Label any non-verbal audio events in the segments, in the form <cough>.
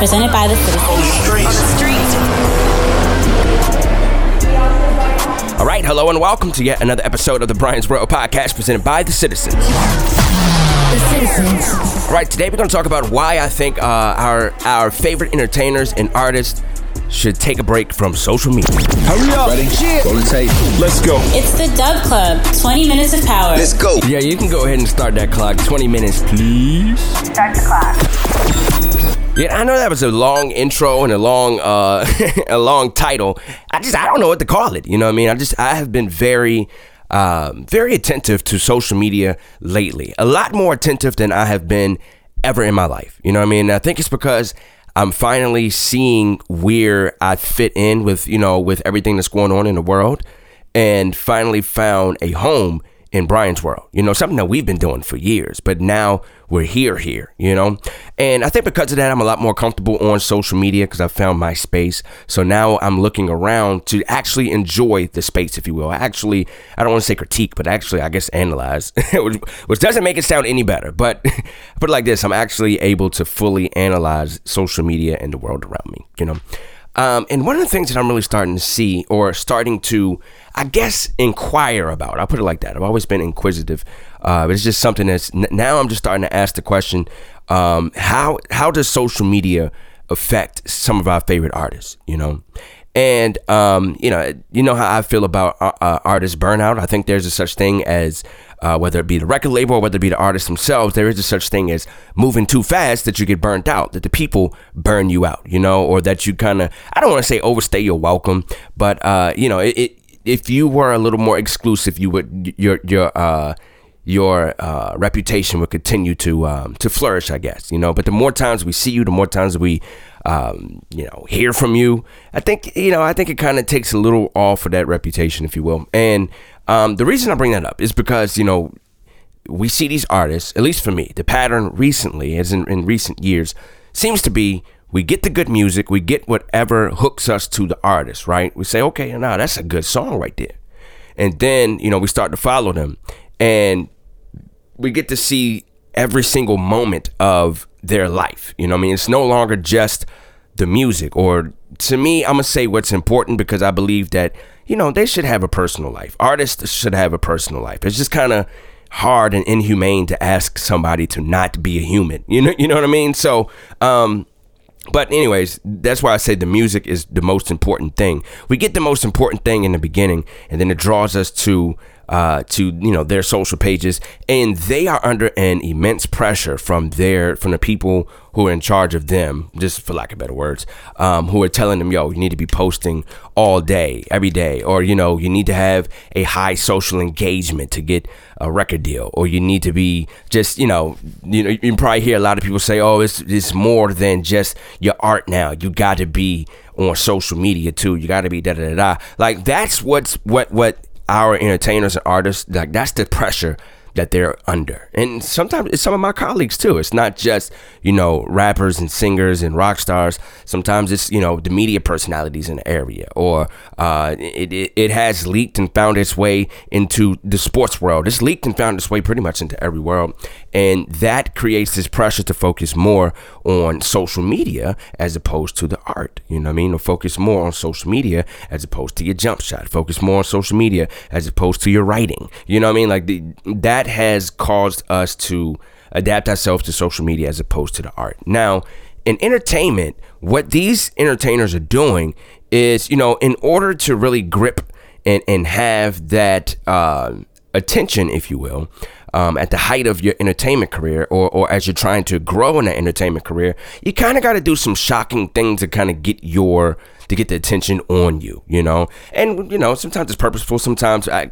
presented by the Citizens. All right, hello and welcome to yet another episode of the Brian's World podcast presented by the Citizens. All right, today we're going to talk about why I think uh, our our favorite entertainers and artists should take a break from social media. Hurry up. Ready? Roll the tape. Let's go. It's the Dub Club, 20 minutes of power. Let's go. Yeah, you can go ahead and start that clock. 20 minutes, please. Start the clock. Yeah, I know that was a long intro and a long uh <laughs> a long title. I just I don't know what to call it. You know what I mean? I just I have been very um very attentive to social media lately. A lot more attentive than I have been ever in my life. You know what I mean? I think it's because I'm finally seeing where I fit in with, you know, with everything that's going on in the world and finally found a home in Brian's world. You know, something that we've been doing for years, but now we're here, here, you know? And I think because of that, I'm a lot more comfortable on social media because I found my space. So now I'm looking around to actually enjoy the space, if you will. Actually, I don't want to say critique, but actually, I guess analyze, <laughs> which, which doesn't make it sound any better. But <laughs> put it like this I'm actually able to fully analyze social media and the world around me, you know? Um, and one of the things that I'm really starting to see or starting to, I guess, inquire about, I'll put it like that. I've always been inquisitive, uh, but it's just something that's now I'm just starting to ask the question um, how, how does social media affect some of our favorite artists, you know? And um, you know, you know how I feel about uh, uh, artist burnout. I think there's a such thing as uh, whether it be the record label or whether it be the artists themselves, there is a such thing as moving too fast that you get burnt out, that the people burn you out, you know, or that you kind of I don't want to say overstay your welcome, but uh, you know, it, it, if you were a little more exclusive, you would your your uh, your uh, reputation would continue to um, to flourish, I guess. You know, but the more times we see you, the more times we um, you know hear from you. I think you know I think it kind of takes a little off of that reputation, if you will. And um, the reason I bring that up is because you know we see these artists, at least for me, the pattern recently, as in, in recent years, seems to be we get the good music, we get whatever hooks us to the artist, right? We say, okay, now that's a good song right there. And then, you know, we start to follow them and we get to see every single moment of their life. You know I mean? It's no longer just the music or to me, I'm to say what's important because I believe that, you know, they should have a personal life. Artists should have a personal life. It's just kind of hard and inhumane to ask somebody to not be a human. You know, <laughs> you know what I mean? So, um, but anyways, that's why I say the music is the most important thing. We get the most important thing in the beginning, and then it draws us to uh, to you know their social pages, and they are under an immense pressure from their from the people who are in charge of them, just for lack of better words, um, who are telling them, "Yo, you need to be posting all day, every day," or you know, you need to have a high social engagement to get a record deal, or you need to be just you know, you know, you probably hear a lot of people say, "Oh, it's it's more than just your art now. You got to be." on social media too. You got to be da da da da. Like that's what's what what our entertainers and artists like that's the pressure that they're under. And sometimes it's some of my colleagues too. It's not just, you know, rappers and singers and rock stars. Sometimes it's, you know, the media personalities in the area or uh, it, it, it has leaked and found its way into the sports world. It's leaked and found its way pretty much into every world. And that creates this pressure to focus more on social media as opposed to the art. You know what I mean? Or focus more on social media as opposed to your jump shot. Focus more on social media as opposed to your writing. You know what I mean? Like the, that has caused us to adapt ourselves to social media as opposed to the art. Now, in entertainment, what these entertainers are doing is, you know, in order to really grip and, and have that uh, attention, if you will, um, at the height of your entertainment career or, or as you're trying to grow in that entertainment career, you kind of got to do some shocking things to kind of get your to get the attention on you, you know. And you know, sometimes it's purposeful. Sometimes, I,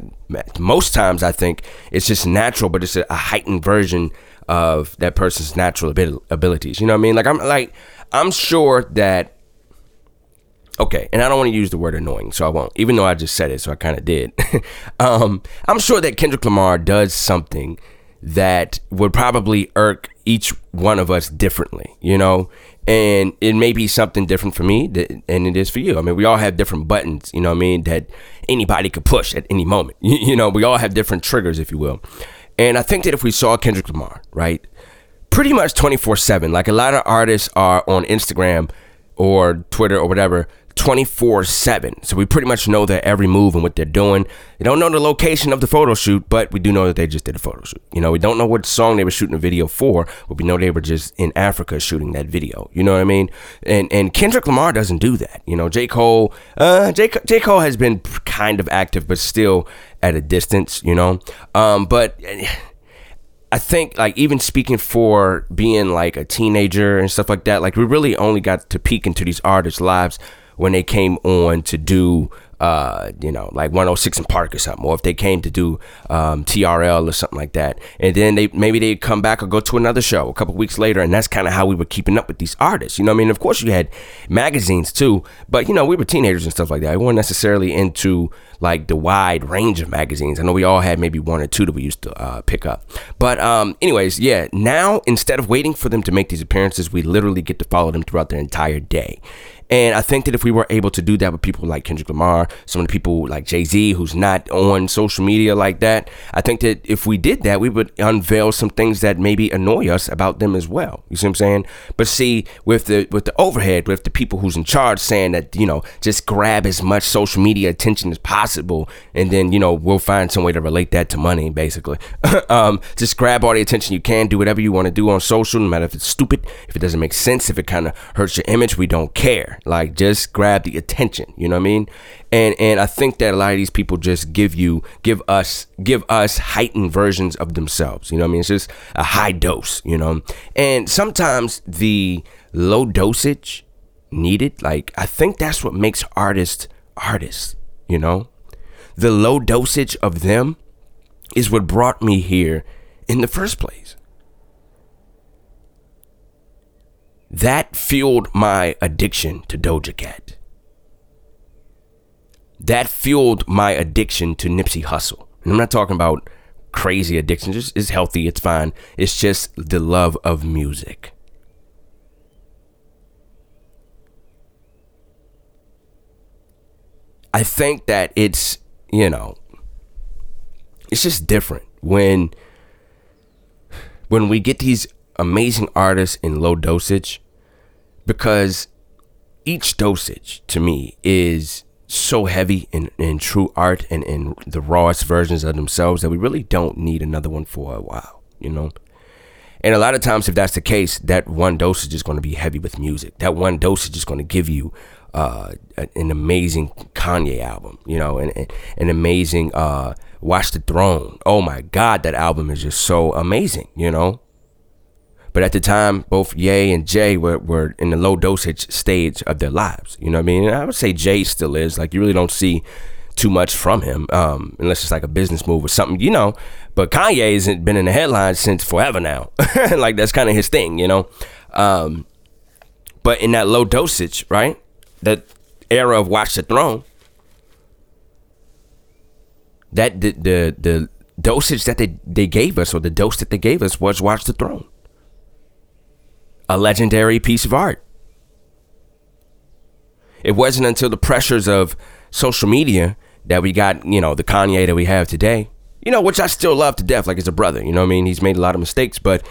most times, I think it's just natural, but it's a, a heightened version of that person's natural abil- abilities. You know what I mean? Like I'm like I'm sure that. Okay, and I don't want to use the word annoying, so I won't. Even though I just said it, so I kind of did. <laughs> um, I'm sure that Kendrick Lamar does something that would probably irk each one of us differently, you know? And it may be something different for me that, and it is for you. I mean, we all have different buttons, you know what I mean, that anybody could push at any moment. You, <laughs> you know, we all have different triggers, if you will. And I think that if we saw Kendrick Lamar, right, pretty much 24 7. Like a lot of artists are on Instagram or Twitter or whatever 24 7. So we pretty much know their every move and what they're doing. We don't know the location of the photo shoot, but we do know that they just did a photo shoot. You know, we don't know what song they were shooting a video for, but we know they were just in Africa shooting that video. You know what I mean? And and Kendrick Lamar doesn't do that. You know, J. Cole, uh, J. J. Cole has been kind of active, but still at a distance, you know? Um, but. I think like even speaking for being like a teenager and stuff like that, like we really only got to peek into these artists' lives when they came on to do uh, you know, like 106 & Park or something, or if they came to do um, TRL or something like that, and then they maybe they'd come back or go to another show a couple weeks later, and that's kind of how we were keeping up with these artists. You know, I mean, of course you had magazines too, but you know we were teenagers and stuff like that. We weren't necessarily into like the wide range of magazines. I know we all had maybe one or two that we used to uh, pick up, but um, anyways, yeah. Now instead of waiting for them to make these appearances, we literally get to follow them throughout their entire day. And I think that if we were able to do that with people like Kendrick Lamar, some of the people like Jay Z, who's not on social media like that, I think that if we did that, we would unveil some things that maybe annoy us about them as well. You see what I'm saying? But see, with the with the overhead, with the people who's in charge saying that you know just grab as much social media attention as possible, and then you know we'll find some way to relate that to money, basically. <laughs> um, just grab all the attention you can, do whatever you want to do on social, no matter if it's stupid, if it doesn't make sense, if it kind of hurts your image, we don't care. Like just grab the attention. You know what I mean? And and I think that a lot of these people just give you give us give us heightened versions of themselves. You know what I mean? It's just a high dose, you know? And sometimes the low dosage needed, like I think that's what makes artists artists, you know? The low dosage of them is what brought me here in the first place. That fueled my addiction to Doja Cat. That fueled my addiction to Nipsey Hussle. And I'm not talking about crazy addiction, just it's healthy, it's fine. It's just the love of music. I think that it's, you know, it's just different when when we get these amazing artists in low dosage because each dosage to me is so heavy in, in true art and in the rawest versions of themselves that we really don't need another one for a while, you know? And a lot of times, if that's the case, that one dosage is going to be heavy with music. That one dosage is going to give you uh, an amazing Kanye album, you know, and an amazing uh, Watch the Throne. Oh my God, that album is just so amazing, you know? But at the time, both Ye and Jay were, were in the low dosage stage of their lives. You know what I mean? And I would say Jay still is. Like, you really don't see too much from him um, unless it's like a business move or something, you know. But Kanye hasn't been in the headlines since forever now. <laughs> like, that's kind of his thing, you know. Um, but in that low dosage, right? That era of Watch the Throne, that the, the, the dosage that they, they gave us or the dose that they gave us was Watch the Throne a legendary piece of art. It wasn't until the pressures of social media that we got, you know, the Kanye that we have today. You know, which I still love to death, like it's a brother. You know what I mean? He's made a lot of mistakes, but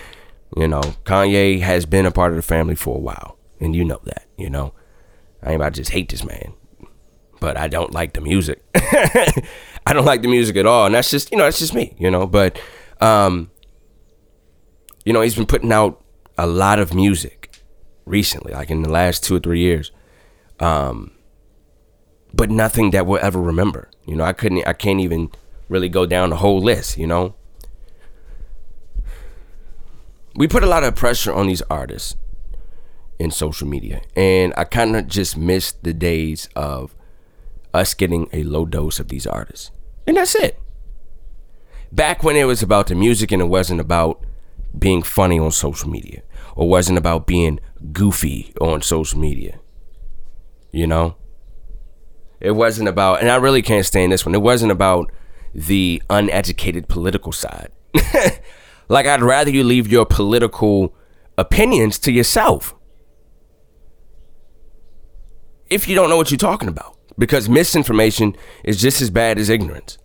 you know, Kanye has been a part of the family for a while, and you know that. You know, I ain't about to just hate this man, but I don't like the music. <laughs> I don't like the music at all, and that's just you know that's just me. You know, but um, you know, he's been putting out a lot of music recently, like in the last two or three years. Um, but nothing that we'll ever remember. You know, I couldn't, I can't even really go down the whole list, you know? We put a lot of pressure on these artists in social media, and I kind of just missed the days of us getting a low dose of these artists. And that's it. Back when it was about the music and it wasn't about being funny on social media or wasn't about being goofy on social media. You know? It wasn't about, and I really can't stand this one, it wasn't about the uneducated political side. <laughs> like, I'd rather you leave your political opinions to yourself if you don't know what you're talking about. Because misinformation is just as bad as ignorance.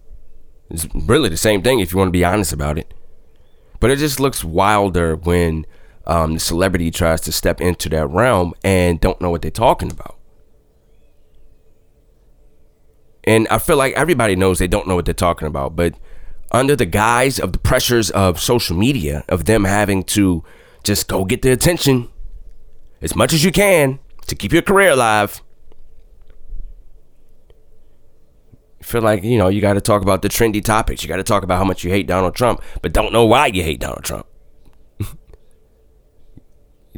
It's really the same thing if you want to be honest about it. But it just looks wilder when um, the celebrity tries to step into that realm and don't know what they're talking about. And I feel like everybody knows they don't know what they're talking about, but under the guise of the pressures of social media, of them having to just go get the attention as much as you can to keep your career alive. Feel like you know you got to talk about the trendy topics. You got to talk about how much you hate Donald Trump, but don't know why you hate Donald Trump. You're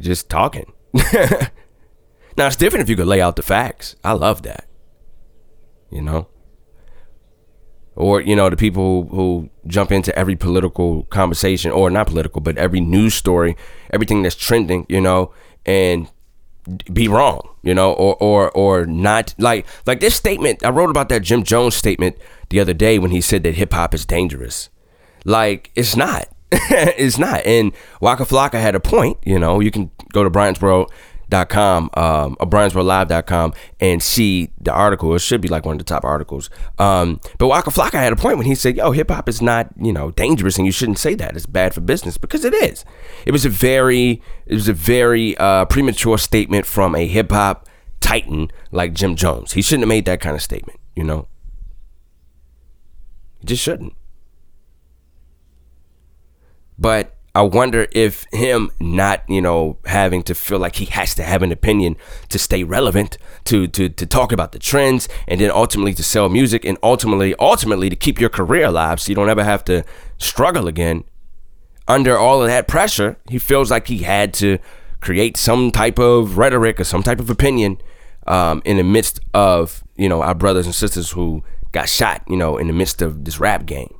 <laughs> just talking. <laughs> now it's different if you could lay out the facts. I love that. You know, or you know the people who, who jump into every political conversation or not political but every news story everything that's trending you know and be wrong you know or or or not like like this statement i wrote about that jim jones statement the other day when he said that hip-hop is dangerous. Like it's not. <laughs> It's not. And waka flocka had a point you know you can go to Brian's World dot com um Brian's World and see the article. It should be like one of the top articles. Um but waka flocka had a point when he said yo hip-hop is not you know dangerous and you shouldn't say that. It's bad for business because it is. It was a very it was a very uh premature statement from a hip-hop titan like jim jones. He shouldn't have made that kind of statement you know? He just shouldn't. But I wonder if him not, you know, having to feel like he has to have an opinion to stay relevant, to to to talk about the trends, and then ultimately to sell music, and ultimately, ultimately to keep your career alive, so you don't ever have to struggle again. Under all of that pressure, he feels like he had to create some type of rhetoric or some type of opinion um, in the midst of you know our brothers and sisters who got shot, you know, in the midst of this rap game.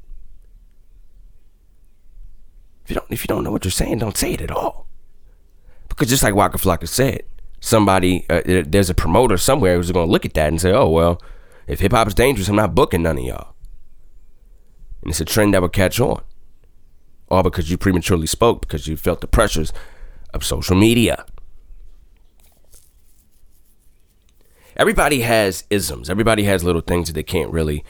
If you don't if you don't know what you're saying, don't say it at all. Because just like Waka Flocka said, somebody uh, there's a promoter somewhere who's going to look at that and say, "Oh well, if hip hop is dangerous, I'm not booking none of y'all." And it's a trend that will catch on, all because you prematurely spoke because you felt the pressures of social media. Everybody has isms. Everybody has little things that they can't really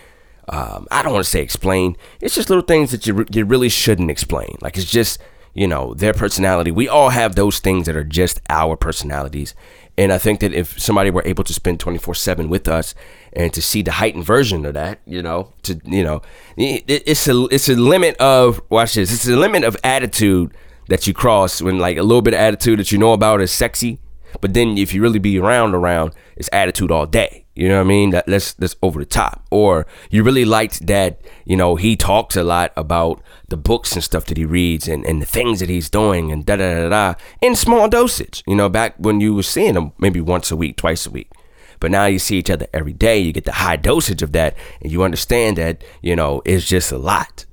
um, I don't want to say explain. It's just little things that you you really shouldn't explain. Like it's just you know their personality. We all have those things that are just our personalities. And I think that if somebody were able to spend 24 seven with us and to see the heightened version of that, you know, to you know, it's a it's a limit of watch this. It's a limit of attitude that you cross when like a little bit of attitude that you know about is sexy, but then if you really be around around, it's attitude all day. You know what I mean? That that's that's over the top. Or you really liked that, you know, he talks a lot about the books and stuff that he reads and, and the things that he's doing and da da da da in small dosage. You know, back when you were seeing him maybe once a week, twice a week. But now you see each other every day, you get the high dosage of that, and you understand that, you know, it's just a lot.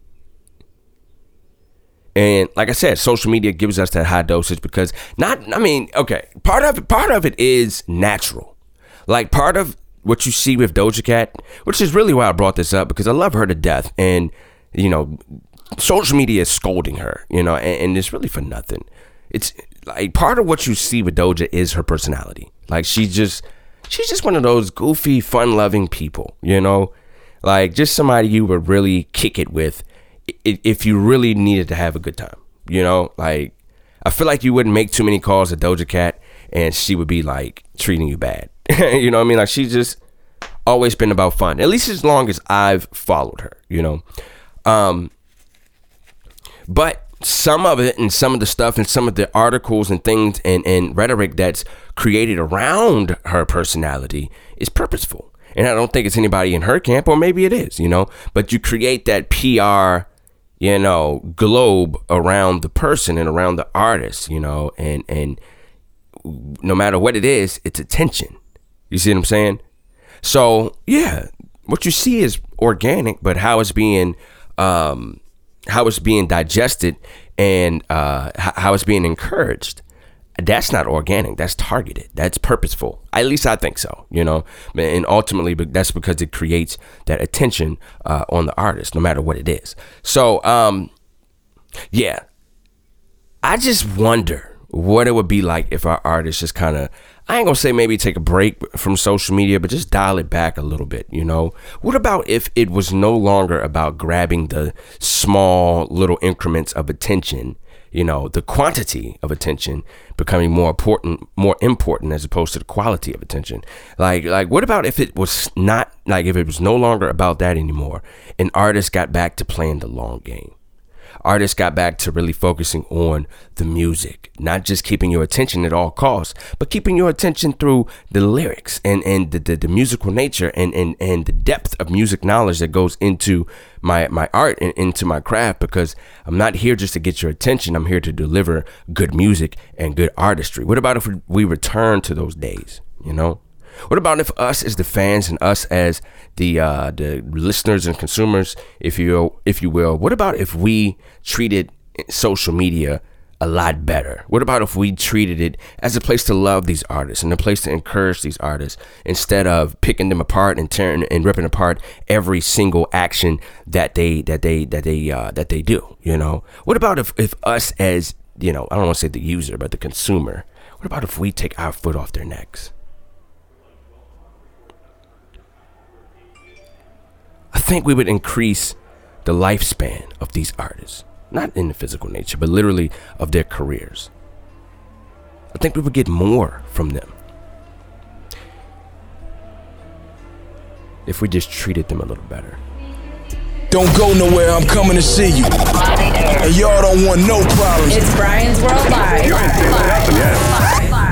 And like I said, social media gives us that high dosage because not I mean, okay, part of part of it is natural. Like part of what you see with Doja Cat, which is really why I brought this up because I love her to death, and you know, social media is scolding her, you know, and, and it's really for nothing. It's like part of what you see with Doja is her personality. Like she's just she's just one of those goofy, fun-loving people, you know, like just somebody you would really kick it with if you really needed to have a good time, you know, like. I feel like you wouldn't make too many calls to Doja Cat and she would be like treating you bad. <laughs> you know what I mean? Like she's just always been about fun. At least as long as I've followed her, you know. Um but some of it and some of the stuff and some of the articles and things and, and rhetoric that's created around her personality is purposeful. And I don't think it's anybody in her camp, or maybe it is, you know. But you create that PR, you know, globe around the person and around the artist, you know, and and no matter what it is, it's attention. You see what I'm saying? So yeah, what you see is organic, but how it's being um, how it's being digested and uh, how it's being encouraged. That's not organic. That's targeted. That's purposeful. At least I think so. You know, and ultimately, but that's because it creates that attention uh, on the artist, no matter what it is. So, um, yeah, I just wonder what it would be like if our artists just kind of I ain't gonna say maybe take a break from social media, but just dial it back a little bit, you know? What about if it was no longer about grabbing the small little increments of attention, you know the quantity of attention becoming more important more important as opposed to the quality of attention like like what about if it was not like if it was no longer about that anymore and artists got back to playing the long game artists got back to really focusing on the music, not just keeping your attention at all costs, but keeping your attention through the lyrics and, and the, the, the musical nature and, and, and the depth of music knowledge that goes into my, my art and into my craft because I'm not here just to get your attention. I'm here to deliver good music and good artistry. What about if we return to those days, you know? What about if us as the fans and us as the uh, the listeners and consumers, if you if you will, what about if we treated social media a lot better? What about if we treated it as a place to love these artists and a place to encourage these artists instead of picking them apart and tearing and ripping apart every single action that they that they that they uh, that they do? You know, what about if if us as you know I don't want to say the user but the consumer, what about if we take our foot off their necks? Think we would increase the lifespan of these artists, not in the physical nature, but literally of their careers. I think we would get more from them if we just treated them a little better. Don't go nowhere, I'm coming to see you. And y'all don't want no problems. It's Brian's World Live. You ain't seen what happened yet.